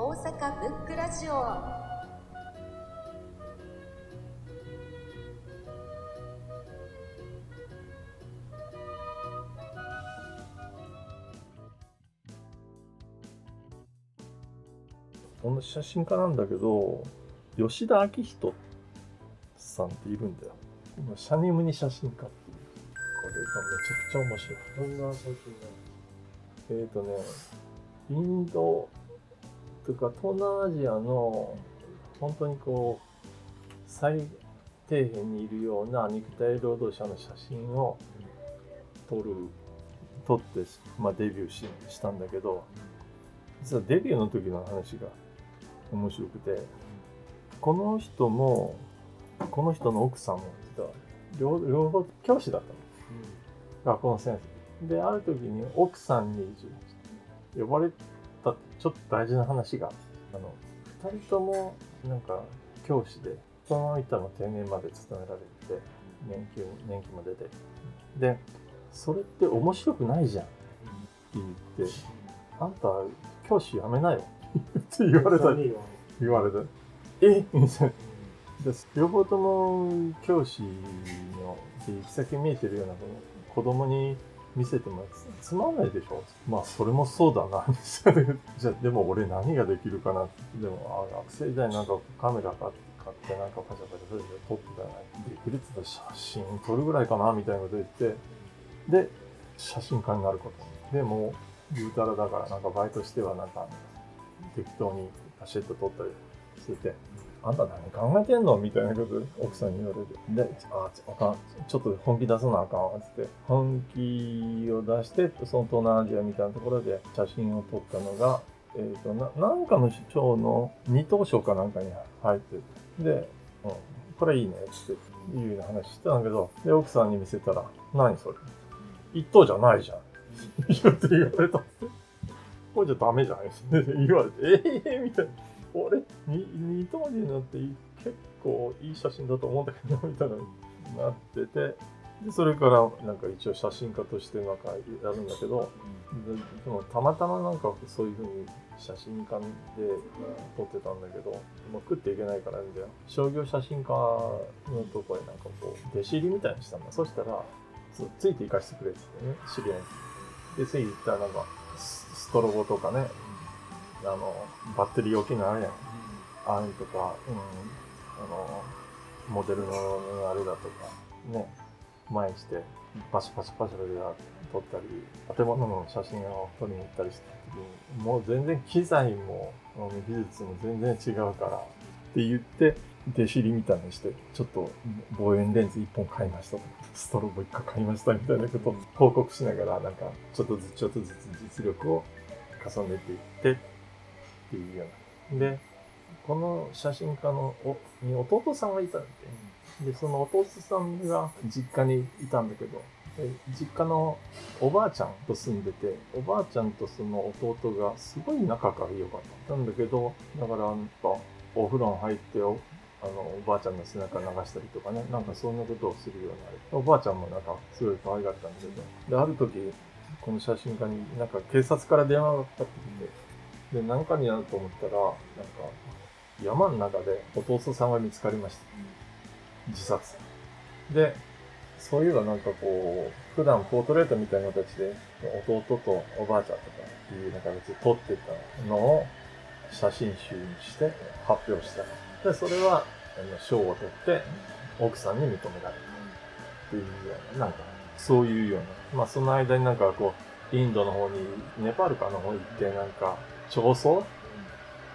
大阪ブックラジオ。この写真家なんだけど吉田明人さんっているんだよ。今シャニムニ写真家。っていうこれがめちゃくちゃ面白い。どんな写真えーとね、インドとか東南アジアの本当にこう最底辺にいるような肉体労働者の写真を撮る撮って、まあ、デビューししたんだけど実はデビューの時の話が面白くてこの人もこの人の奥さんも実は両両方教師だったの。学校の先生である時に奥さんに呼ばれたちょっと大事な話があの2人ともなんか教師でそのままいったら定年まで勤められて年金年金も出て。でそれって面白くないじゃん。って言ってあんた教師辞めなよ。って言われた。言われた。え？みたいなで両方とも教師の行き先見えてるような子供に見せてもつまんないでしょ？まあそれもそうだな。じゃあでも俺何ができるかなでもあ学生時代なんかカメラ買って買ってなんかパシャパシャパシャ撮ってたらできるって言った写真撮るぐらいかなみたいなこと言ってで写真家になることでも言うたらだからなんかバイトしてはなんか適当にパシッと撮ったりしててあんた何考えてんの？みたいなこと奥さんに言われて。で、あ、あかん。ちょっと本気出さなあかんわ。つって。本気を出して、その東南アジアみたいなところで写真を撮ったのが、えっ、とな、なんかの賞の二等賞かなんかに入ってて。で、うん、これいいねっていう話してたんだけど、で、奥さんに見せたら、何それ？一等じゃないじゃん。言って言われたって。これじゃダメじゃない言われて、ええー、みたいな。俺に二等になって結構いい写真だと思うんだけどみたいななっててでそれからなんか一応写真家としてなんかやるんだけどででもたまたまなんかそういうふうに写真館で撮ってたんだけど、まあ、食っていけないからみたいな。商業写真家のとこへなんかこう弟子入りみたいにしたんだそしたらついて行かせてくれって言ってね知り合いに。でついて行ったらなんかスストロボとかねあのバッテリー置きのあれやん。あれとか、うん、あの、モデルのあれだとか、ね、前にして、パシパシパシで撮ったり、建物の写真を撮りに行ったりした時に、もう全然機材も、技術も全然違うから、って言って、弟子入りみたいにして、ちょっと望遠レンズ1本買いましたとか、ストロボ1個買いましたみたいなことを報告しながら、なんか、ちょっとずつちょっとずつ実力を重ねていって、っていうような。で、この写真家のおに弟さんがいたんで、で、その弟さんが実家にいたんだけど、で実家のおばあちゃんと住んでて、おばあちゃんとその弟がすごい仲が良かった。なんだけど、だからなんか、お風呂に入ってお、あの、おばあちゃんの背中流したりとかね、なんかそんなことをするようになる。おばあちゃんもなんかすごい可愛がったんだけど、で、ある時、この写真家になんか警察から電話がかかってきて、で、何かになると思ったら、なんか、山の中で弟さんが見つかりました。自殺。で、そういえばなんかこう、普段ポートレートみたいな形で、弟とおばあちゃんとかいうような形で撮ってたのを写真集にして発表した。で、それは、あの賞を取って奥さんに認められた。っていうような、なんか、そういうような。まあその間になんかこう、インドの方に、ネパールかの方行って、なんか、彫層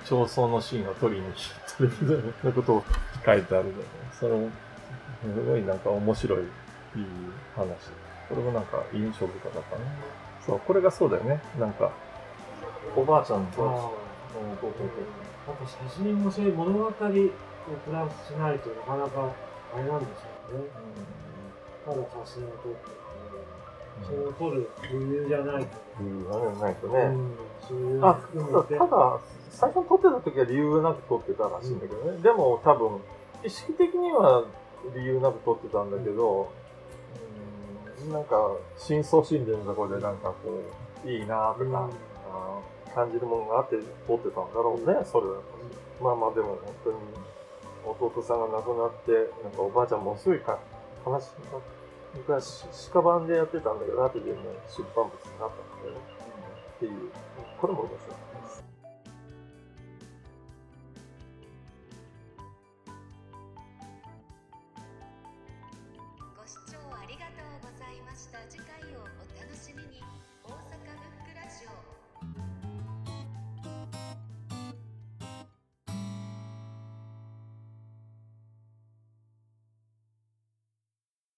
彫層のシーンを撮りに行ったりみたいなことを書いてあるので、それも、すごいなんか面白いいい話。これもなんか印象深かったね。そう、これがそうだよね。なんか、おばあちゃんと、あと写真もそういう物語をプラスしないとなかなかあれなんでしょうね。ただ写真を撮って、それを撮る理由じゃないと。う、うん、うん、ないとうね。ういうあ、ただ、最初に撮ってた時は理由なく撮ってたらしいんだけどね。でも多分、意識的には理由なく撮ってたんだけど、うん、なんか、深層心理のところでなんかこう、いいなとか、あー感じるものがあって撮ってたんだろうね、それは。まあまあでも本当に弟さんが亡くなって、なんかおばあちゃんものすごいか悲しかった。昔、鹿版でやってたんだけど、後でね、出版物になったので、っていう、これも面白かったです。ご視聴ありがとうございました次回をお楽しみに